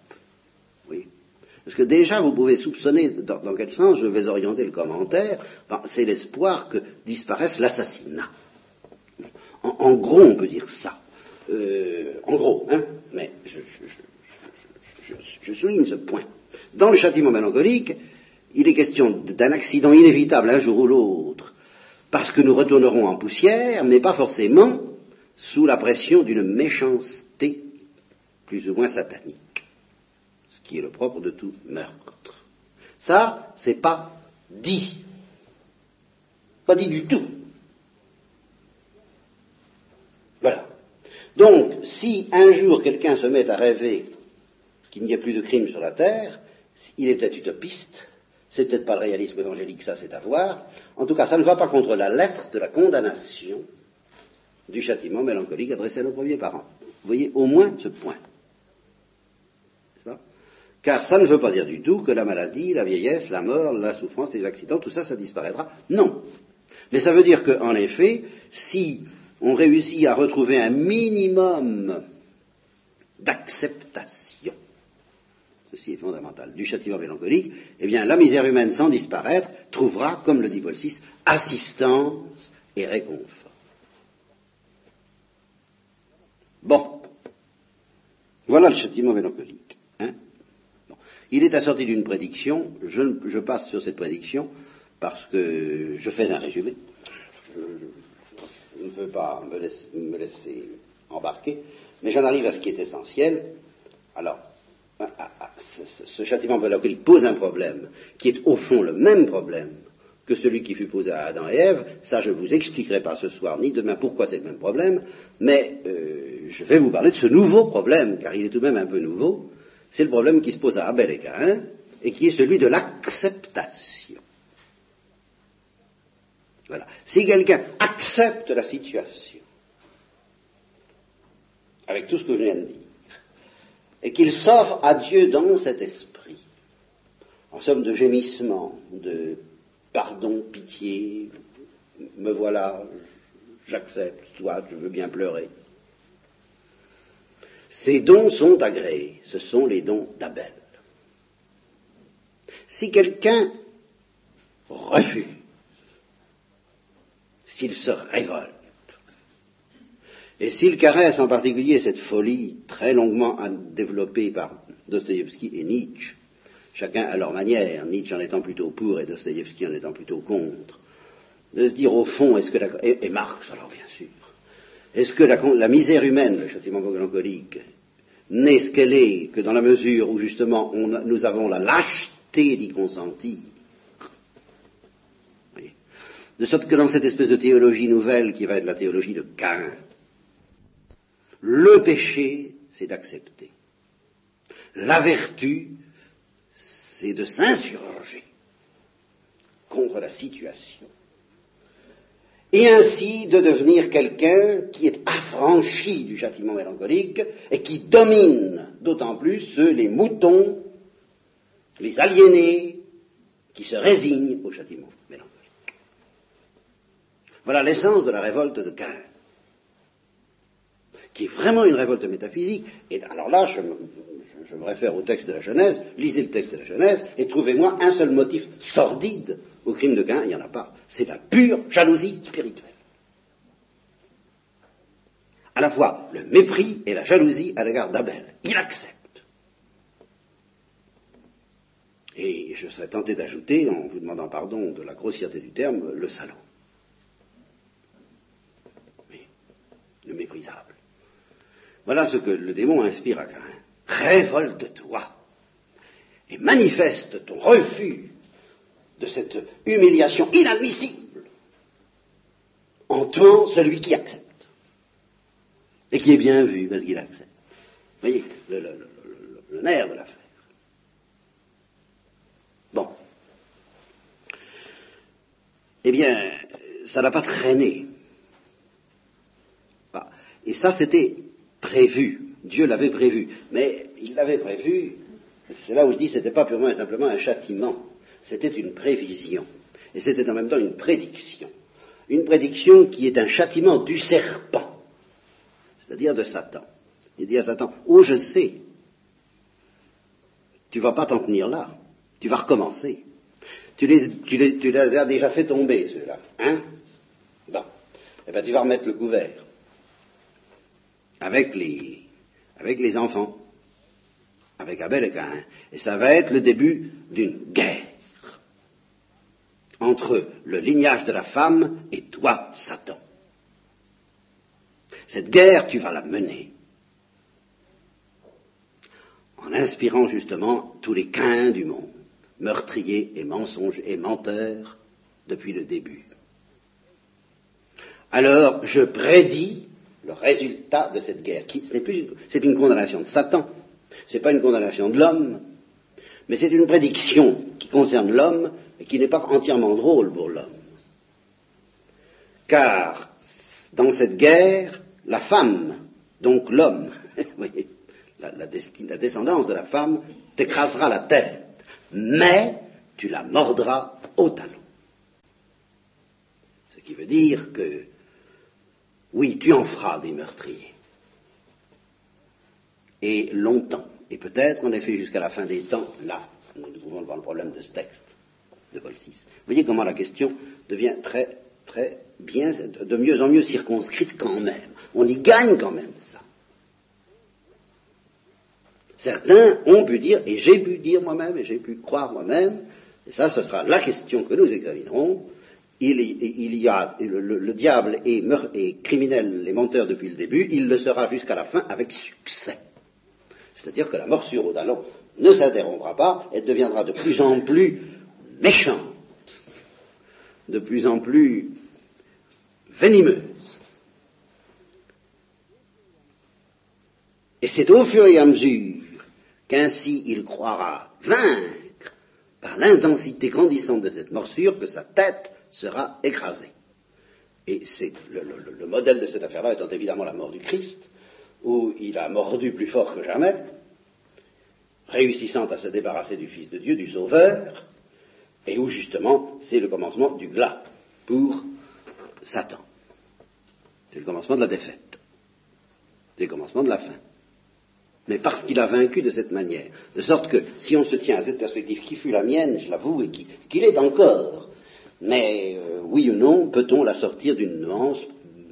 Parce que déjà, vous pouvez soupçonner dans, quel sens je vais orienter le commentaire. c'est l'espoir que disparaisse l'assassinat. En, gros, on peut dire ça. Euh, en gros, hein, mais je, je, souligne ce point. Dans le châtiment mélancolique, il est question d'un accident inévitable un jour ou l'autre, parce que nous retournerons en poussière, mais pas forcément sous la pression d'une méchanceté plus ou moins satanique, qui est le propre de tout meurtre. Ça, c'est pas dit. Pas dit du tout. Voilà. Donc, si un jour quelqu'un se met à rêver qu'il n'y ait plus de crimes sur la terre, il est peut-être utopiste, c'est peut-être pas le réalisme évangélique, ça c'est à voir. En tout cas, ça ne va pas contre la lettre de la condamnation du châtiment mélancolique adressé à nos premiers parents. Vous voyez au moins ce point. Car ça ne veut pas dire du tout que la maladie, la vieillesse, la mort, la souffrance, les accidents, tout ça, ça disparaîtra. Non. Mais ça veut dire qu'en effet, si on réussit à retrouver un minimum d'acceptation, ceci est fondamental, du châtiment mélancolique, eh bien la misère humaine sans disparaître trouvera, comme le dit Paul assistance et réconfort. Bon. Voilà le châtiment mélancolique. Il est assorti d'une prédiction. Je, passe sur cette prédiction parce que je fais un résumé. Je, ne veux pas me laisser, embarquer, mais j'en arrive à ce qui est essentiel. Alors, ce, ce châtiment mélancolique pose un problème qui est au fond le même problème que celui qui fut posé à Adam et Ève. Ça, je ne vous expliquerai pas ce soir ni demain pourquoi c'est le même problème, mais euh, je vais vous parler de ce nouveau problème, car il est tout de même un peu nouveau. C'est le problème qui se pose à Abel et Caïn, et qui est celui de l'acceptation. Voilà. Si quelqu'un accepte la situation, avec tout ce que je viens de dire, et qu'il s'offre à Dieu dans cet esprit, en somme de gémissement, de pardon, pitié, me voilà, j'accepte, soit je veux bien pleurer. Ces dons sont agréés, ce sont les dons d'Abel. Si quelqu'un refuse, s'il se révolte, et s'il caresse en particulier cette folie très longuement développée par Dostoïevski et Nietzsche, chacun à leur manière, Nietzsche en étant plutôt pour et Dostoïevski en étant plutôt contre, de se dire au fond, est-ce que la, et, et, Marx alors bien sûr, est-ce que la, misère humaine, le châtiment mélancolique, n'est ce qu'elle est que dans la mesure où justement nous avons la lâcheté d'y consentir? De sorte que dans cette espèce de théologie nouvelle qui va être la théologie de Cain, le péché, c'est d'accepter. La vertu, c'est de s'insurger contre la situation et ainsi de devenir quelqu'un qui est affranchi du châtiment mélancolique et qui domine d'autant plus ceux, les moutons, les aliénés, qui se résignent au châtiment mélancolique. Voilà l'essence de la révolte de Cain, qui est vraiment une révolte métaphysique. Et alors là, je me, je réfère au texte de la Genèse, lisez le texte de la Genèse et trouvez-moi un seul motif sordide au crime de Cain, il n'y en a pas. C'est la pure jalousie spirituelle. À la fois le mépris et la jalousie à l'égard d'Abel. Il accepte. Et je serais tenté d'ajouter, en vous demandant pardon de la grossièreté du terme, le salaud. Oui, le méprisable. Voilà ce que le démon inspire à Cain révolte-toi et manifeste ton refus de cette humiliation inadmissible en tuant celui qui accepte et qui est bien vu parce qu'il accepte. Vous voyez, le, nerf de l'affaire. Bon. Eh bien, ça n'a pas traîné. Et ça, c'était prévu. Dieu l'avait prévu. Mais il l'avait prévu, c'est là où je dis ce n'était pas purement et simplement un châtiment, c'était une prévision. Et c'était en même temps une prédiction. Une prédiction qui est un châtiment du serpent, c'est-à-dire de Satan. Il dit à Satan, oh je sais, tu vas pas t'en tenir là, tu vas recommencer. Tu les as déjà fait tomber, ceux-là. Hein? Bon. Eh bien, tu vas remettre le couvert. Avec les, avec les enfants, avec Abel et Caïn. Et ça va être le début d'une guerre entre le lignage de la femme et toi, Satan. Cette guerre, tu vas la mener en inspirant justement tous les Caïns du monde, meurtriers et mensonges et menteurs depuis le début. Alors, je prédis le résultat de cette guerre. Qui, c'est une condamnation de Satan. Ce n'est pas une condamnation de l'homme, mais c'est une prédiction qui concerne l'homme et qui n'est pas entièrement drôle pour l'homme. Car dans cette guerre, la femme, donc l'homme, [laughs] la descendance de la femme, t'écrasera la tête, mais tu la mordras au talon. Ce qui veut dire que, oui, tu en feras des meurtriers. Et longtemps, et peut-être en effet jusqu'à la fin des temps, là, nous nous trouvons devant le problème de ce texte de Paul VI. Vous voyez comment la question devient très, très bien, de mieux en mieux circonscrite quand même. On y gagne quand même ça. Certains ont pu dire, et j'ai pu dire moi-même, et j'ai pu croire moi-même, et ça, ce sera la question que nous examinerons, il, y a, le diable est, est, criminel et menteur depuis le début, il le sera jusqu'à la fin avec succès. C'est-à-dire que la morsure au talon ne s'interrompra pas, elle deviendra de plus en plus méchante, de plus en plus venimeuse. Et c'est au fur et à mesure qu'ainsi il croira vaincre par l'intensité grandissante de cette morsure que sa tête sera écrasée. Et c'est le, modèle de cette affaire-là étant évidemment la mort du Christ, où il a mordu plus fort que jamais, réussissant à se débarrasser du Fils de Dieu, du Sauveur, et où justement c'est le commencement du glas pour Satan. C'est le commencement de la défaite. C'est le commencement de la fin mais parce qu'il a vaincu de cette manière. De sorte que, si on se tient à cette perspective qui fut la mienne, je l'avoue, et qui, l'est encore, mais euh, oui ou non, peut-on la sortir d'une nuance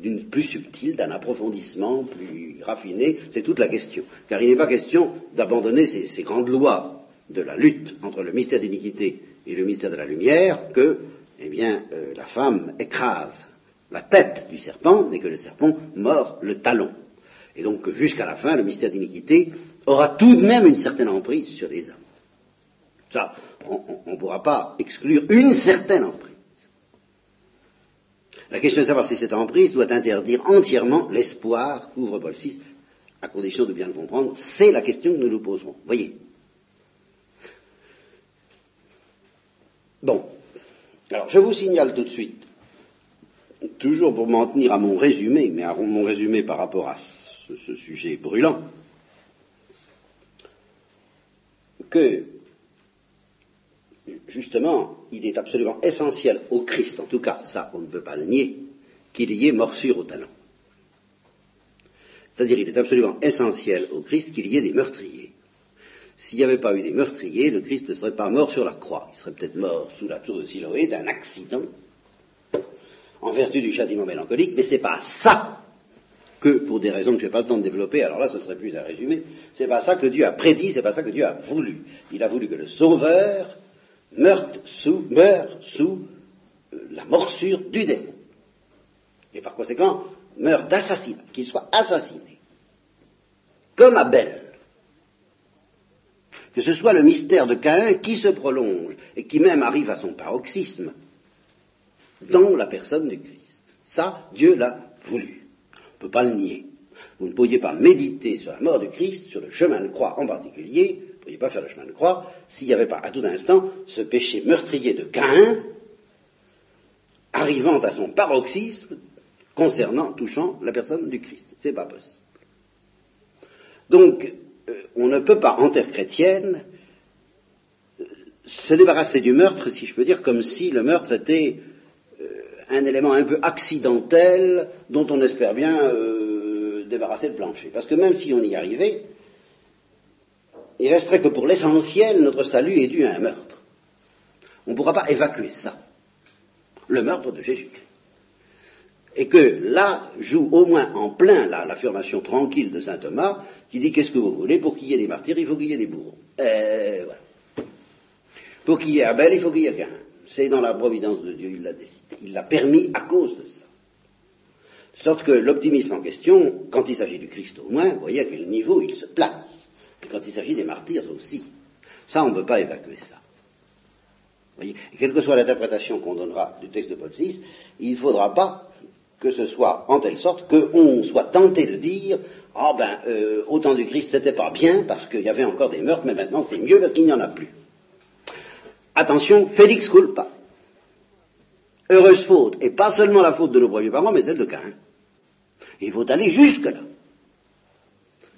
d'une plus subtile, d'un approfondissement plus raffiné C'est toute la question. Car il n'est pas question d'abandonner ces, grandes lois de la lutte entre le mystère d'iniquité et le mystère de la lumière que, eh euh, la femme écrase la tête du serpent, mais que le serpent mord le talon. Et donc jusqu'à la fin, le mystère d'iniquité aura tout de même une certaine emprise sur les hommes. Ça, on ne pourra pas exclure une certaine emprise. La question de savoir si cette emprise doit interdire entièrement l'espoir qu'ouvre Paul VI, à condition de bien le comprendre, c'est la question que nous nous poserons. Voyez. Bon. Alors, je vous signale tout de suite, toujours pour m'en tenir à mon résumé, mais à mon résumé par rapport à ce, ce sujet brûlant, que justement, il est absolument essentiel au Christ, en tout cas, ça on ne peut pas le nier, qu'il y ait morsure au talent. C'est-à-dire, il est absolument essentiel au Christ qu'il y ait des meurtriers. S'il n'y avait pas eu des meurtriers, le Christ ne serait pas mort sur la croix. Il serait peut-être mort sous la tour de Siloé d'un accident, en vertu du châtiment mélancolique, mais c'est pas ça que, pour des raisons que je n'ai pas le temps de développer, alors là ce serait plus à résumer, c'est pas ça que Dieu a prédit, c'est pas ça que Dieu a voulu. Il a voulu que le Sauveur meurt sous euh, la morsure du démon. Et par conséquent, meurt d'assassinat, qu'il soit assassiné. Comme Abel. Que ce soit le mystère de Caïn qui se prolonge et qui même arrive à son paroxysme dans la personne du Christ. Ça, Dieu l'a voulu ne peut pas le nier. Vous ne pourriez pas méditer sur la mort du Christ, sur le chemin de croix en particulier, pourriez pas faire le chemin de croix s'il n'y avait pas à tout instant ce péché meurtrier de Caïn arrivant à son paroxysme concernant, touchant la personne du Christ. C'est pas possible. Donc, euh, on ne peut pas, en terre chrétienne, euh, se débarrasser du meurtre, si je peux dire, comme si le meurtre était un élément un peu accidentel dont on espère bien euh, débarrasser le plancher. Parce que même si on y arrivait, il resterait que pour l'essentiel, notre salut est dû à un meurtre. On ne pourra pas évacuer ça. Le meurtre de Jésus-Christ. Et que là joue au moins en plein l'affirmation tranquille de saint Thomas qui dit qu'est-ce que vous voulez? Pour qu'il y ait des martyrs, il faut qu'il y ait des bourreaux. Euh, voilà. Pour qu'il y ait Abel, il faut qu'il y ait qu'un. C'est dans la providence de Dieu, il l'a décidé. Il l'a permis à cause de ça. De sorte que l'optimisme en question, quand il s'agit du Christ au moins, vous voyez à quel niveau il se place. Quand il s'agit des martyrs aussi. Ça, on ne peut pas évacuer ça. Vous voyez quelle que soit l'interprétation qu'on donnera du texte de Paul VI, il ne faudra pas que ce soit en telle sorte qu'on soit tenté de dire Ah oh ben, euh, au temps du Christ, c'était pas bien parce qu'il y avait encore des meurtres, mais maintenant c'est mieux parce qu'il n'y en a plus. Attention, Félix culpa. Heureuse faute, et pas seulement la faute de nos premiers parents, mais celle de Cain. Il faut aller jusque-là.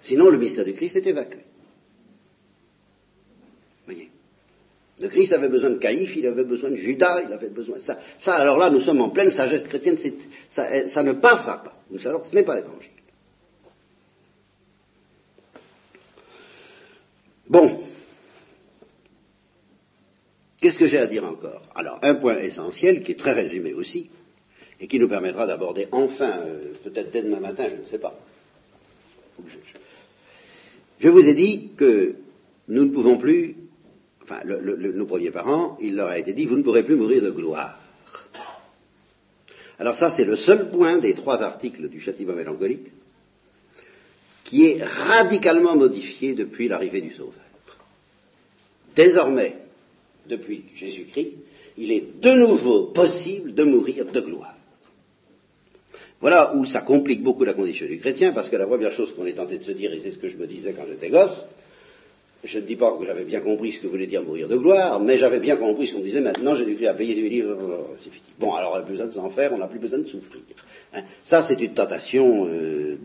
Sinon, le mystère du Christ est évacué. Voyez Le Christ avait besoin de Caïphe, il avait besoin de Judas, il avait besoin de ça. Ça, alors là, nous sommes en pleine sagesse chrétienne, ça, ne passera pas. Alors, ce n'est pas l'évangile. Bon. Qu'est-ce que j'ai à dire encore? Alors, un point essentiel qui est très résumé aussi, et qui nous permettra d'aborder enfin, euh, peut-être dès demain matin, je ne sais pas. Je, vous ai dit que nous ne pouvons plus, enfin, nos premiers parents, il leur a été dit, vous ne pourrez plus mourir de gloire. Alors ça, c'est le seul point des trois articles du châtiment mélancolique qui est radicalement modifié depuis l'arrivée du Sauveur. Désormais, depuis Jésus-Christ, il est de nouveau possible de mourir de gloire. Voilà où ça complique beaucoup la condition du chrétien, parce que la première chose qu'on est tenté de se dire, et c'est ce que je me disais quand j'étais gosse, je ne dis pas que j'avais bien compris ce que voulait dire mourir de gloire, mais j'avais bien compris ce qu'on disait maintenant, Jésus-Christ a payé ses livres, c'est fini. Bon, alors on n'a plus besoin de s'en faire, on n'a plus besoin de souffrir. Hein. Ça, c'est une tentation euh,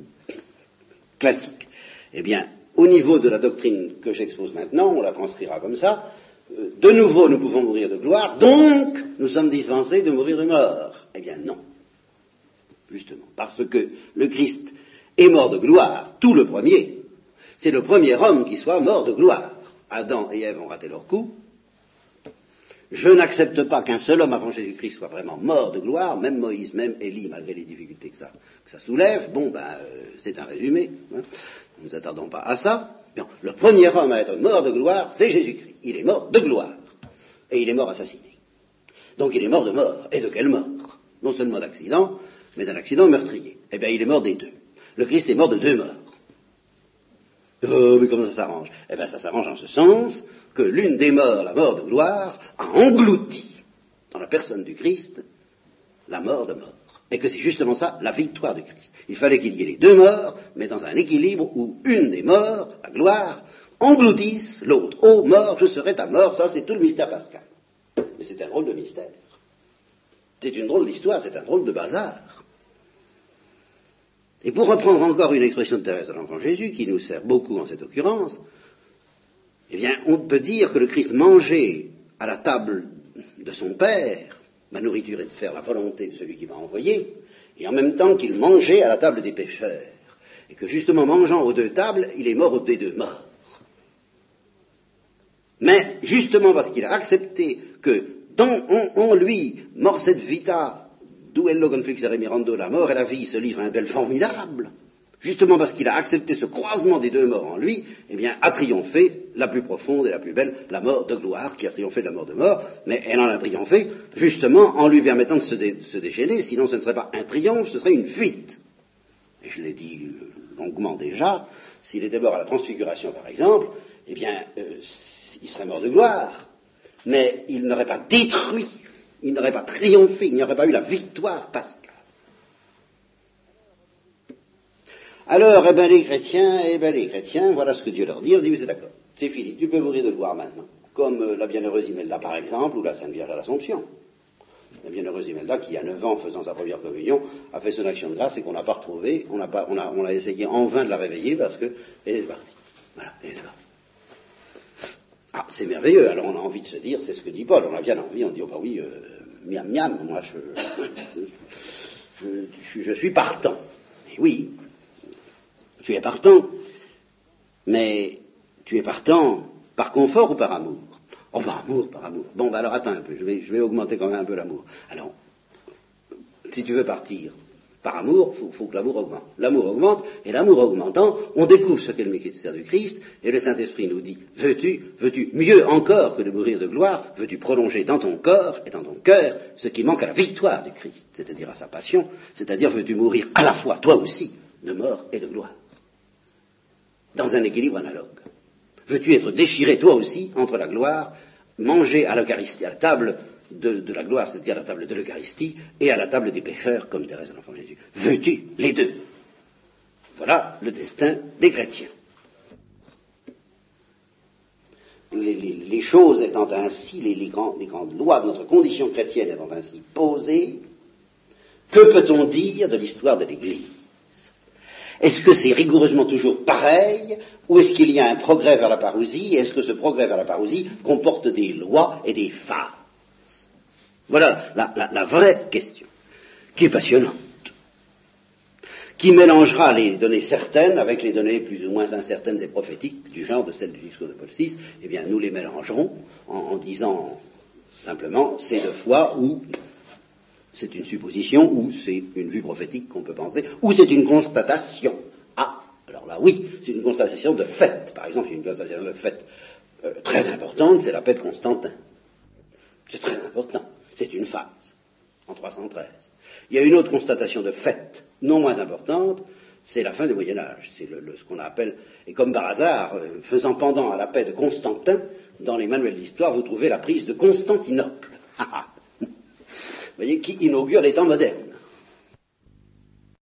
classique. Eh bien, au niveau de la doctrine que j'expose maintenant, on la transcrira comme ça, euh, de nouveau nous pouvons mourir de gloire, donc nous sommes dispensés de mourir de mort. Eh bien non justement, parce que le Christ est mort de gloire, tout le premier. C'est le premier homme qui soit mort de gloire. Adam et Ève ont raté leur coup. Je n'accepte pas qu'un seul homme avant Jésus-Christ soit vraiment mort de gloire, même Moïse, même Élie, malgré les difficultés que ça, soulève. Bon, ben, euh, c'est un résumé. Hein. Ne nous attardons pas à ça. le premier homme à être mort de gloire, c'est Jésus-Christ. Il est mort de gloire. Et il est mort assassiné. Donc il est mort de mort. Et de quelle mort? Non seulement d'accident, mais d'un accident meurtrier. Eh bien, il est mort des deux. Le Christ est mort de deux morts. Oh, mais comment ça s'arrange? Eh bien, ça s'arrange en ce sens que l'une des morts, la mort de gloire, a englouti dans la personne du Christ la mort de mort. Et que c'est justement ça, la victoire du Christ. Il fallait qu'il y ait les deux morts, mais dans un équilibre où une des morts, la gloire, engloutisse l'autre. Oh, mort, je serai ta mort, ça c'est tout le mystère pascal. Mais c'est un drôle de mystère. C'est une drôle d'histoire, c'est un drôle de bazar. Et pour reprendre encore une expression de Thérèse de l'Enfant Jésus, qui nous sert beaucoup en cette occurrence, eh bien, on peut dire que le Christ mangeait à la table de son Père, ma nourriture est de faire la volonté de celui qui m'a envoyé, et en même temps qu'il mangeait à la table des pécheurs, et que justement mangeant aux deux tables, il est mort aux deux morts. Mais justement parce qu'il a accepté que dans, en, lui, mort cette vita, Duello conflixere mirando, la mort et la vie se livrent un duel formidable, justement parce qu'il a accepté ce croisement des deux morts en lui, eh bien, a triomphé la plus profonde et la plus belle, la mort de gloire, qui a triomphé de la mort de mort, mais elle en a triomphé justement en lui permettant de se, déchaîner, sinon ce ne serait pas un triomphe, ce serait une fuite. Et je l'ai dit longuement déjà, s'il était mort à la transfiguration par exemple, eh bien, euh, il serait mort de gloire, mais il n'aurait pas détruit il n'aurait pas triomphé, il n'y aurait pas eu la victoire pascale. Alors, eh bien, les chrétiens, eh bien, les chrétiens, voilà ce que Dieu leur dit. On dit, c'est d'accord, c'est fini, tu peux mourir de gloire maintenant. Comme euh, la bienheureuse Imelda, par exemple, ou la Sainte Vierge à l'Assomption. La bienheureuse Imelda, qui a 9 ans faisant sa première communion, a fait son action de grâce et qu'on n'a pas retrouvé, on a, essayé en vain de la réveiller parce qu'elle est partie. Voilà, elle est partie. Ah, c'est merveilleux. Alors on a envie de se dire, c'est ce que dit Paul, on a bien envie, on dit, oh bah oui, euh, miam miam, moi je, je, suis partant. oui, tu es partant, mais tu es partant par confort ou par amour? Oh, par amour, par amour. Bon, bah alors attends un peu, je vais, je vais augmenter quand même un peu l'amour. Alors, si tu veux partir par amour, il faut, que l'amour augmente. L'amour augmente, et l'amour augmentant, on découvre ce qu'est le mystère du Christ, et le Saint-Esprit nous dit, veux-tu, veux-tu, mieux encore que de mourir de gloire, veux-tu prolonger dans ton corps et dans ton cœur ce qui manque à la victoire du Christ, c'est-à-dire à sa passion, c'est-à-dire veux-tu mourir à la fois, toi aussi, de mort et de gloire, dans un équilibre analogue. Veux-tu être déchiré, toi aussi, entre la gloire, manger à l'Eucharistie, à la table de, la gloire, c'est-à-dire à la table de l'Eucharistie, et à la table des pécheurs, comme Thérèse de l'Enfant Jésus. Veux-tu les deux? Voilà le destin des chrétiens. Les, choses étant ainsi, les, grandes lois de notre condition chrétienne étant ainsi posées, que peut-on dire de l'histoire de l'Église? Est-ce que c'est rigoureusement toujours pareil ou est-ce qu'il y a un progrès vers la parousie? Est-ce que ce progrès vers la parousie comporte des lois et des phases Voilà la, vraie question, qui est passionnante, qui mélangera les données certaines avec les données plus ou moins incertaines et prophétiques, du genre de celles du discours de Paul VI. Eh bien, nous les mélangerons en, disant simplement c'est de foi ou c'est une supposition ou c'est une vue prophétique qu'on peut penser, ou c'est une constatation. Ah, alors là oui, c'est une constatation de fait. Par exemple, il y a une constatation de fait euh, très importante, c'est la paix de Constantin. C'est très important. C'est une phase, en 313. Il y a une autre constatation de fait, non moins importante, c'est la fin du Moyen Âge. C'est ce qu'on appelle, et comme par hasard, euh, faisant pendant à la paix de Constantin, dans les manuels d'histoire, vous trouvez la prise de Constantinople. [laughs] Vous voyez, qui inaugure les temps modernes.